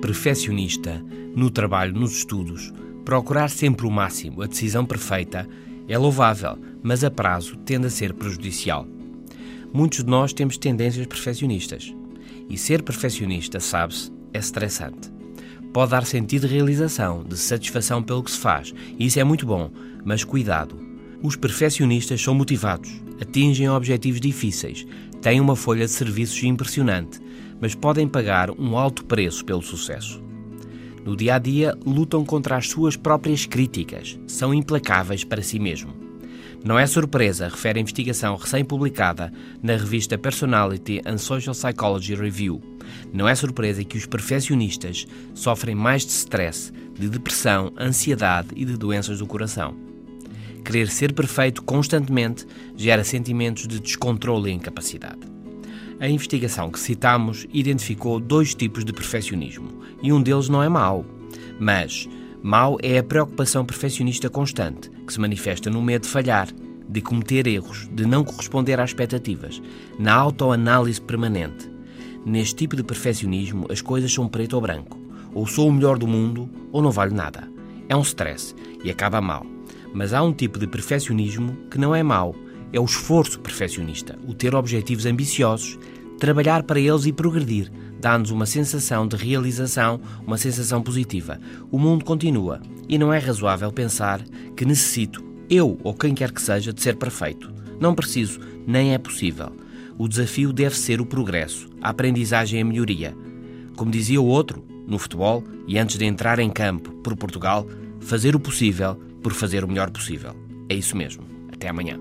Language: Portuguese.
perfeccionista, no trabalho, nos estudos, procurar sempre o máximo, a decisão perfeita, é louvável, mas a prazo tende a ser prejudicial. Muitos de nós temos tendências perfeccionistas. E ser perfeccionista, sabe-se, é estressante. Pode dar sentido de realização, de satisfação pelo que se faz, e isso é muito bom, mas cuidado. Os perfeccionistas são motivados, atingem objetivos difíceis, têm uma folha de serviços impressionante, mas podem pagar um alto preço pelo sucesso. No dia a dia, lutam contra as suas próprias críticas, são implacáveis para si mesmo. Não é surpresa, refere a investigação recém-publicada na revista Personality and Social Psychology Review. Não é surpresa que os perfeccionistas sofrem mais de stress, de depressão, ansiedade e de doenças do coração. Querer ser perfeito constantemente gera sentimentos de descontrole e incapacidade. A investigação que citamos identificou dois tipos de perfeccionismo e um deles não é mau, mas Mau é a preocupação perfeccionista constante, que se manifesta no medo de falhar, de cometer erros, de não corresponder às expectativas, na autoanálise permanente. Neste tipo de perfeccionismo, as coisas são preto ou branco. Ou sou o melhor do mundo, ou não vale nada. É um stress e acaba mal. Mas há um tipo de perfeccionismo que não é mau. É o esforço perfeccionista, o ter objetivos ambiciosos, trabalhar para eles e progredir, dá-nos uma sensação de realização, uma sensação positiva. O mundo continua e não é razoável pensar que necessito, eu ou quem quer que seja, de ser perfeito. Não preciso, nem é possível. O desafio deve ser o progresso, a aprendizagem e a melhoria. Como dizia o outro, no futebol, e antes de entrar em campo por Portugal, fazer o possível por fazer o melhor possível. É isso mesmo. Até amanhã.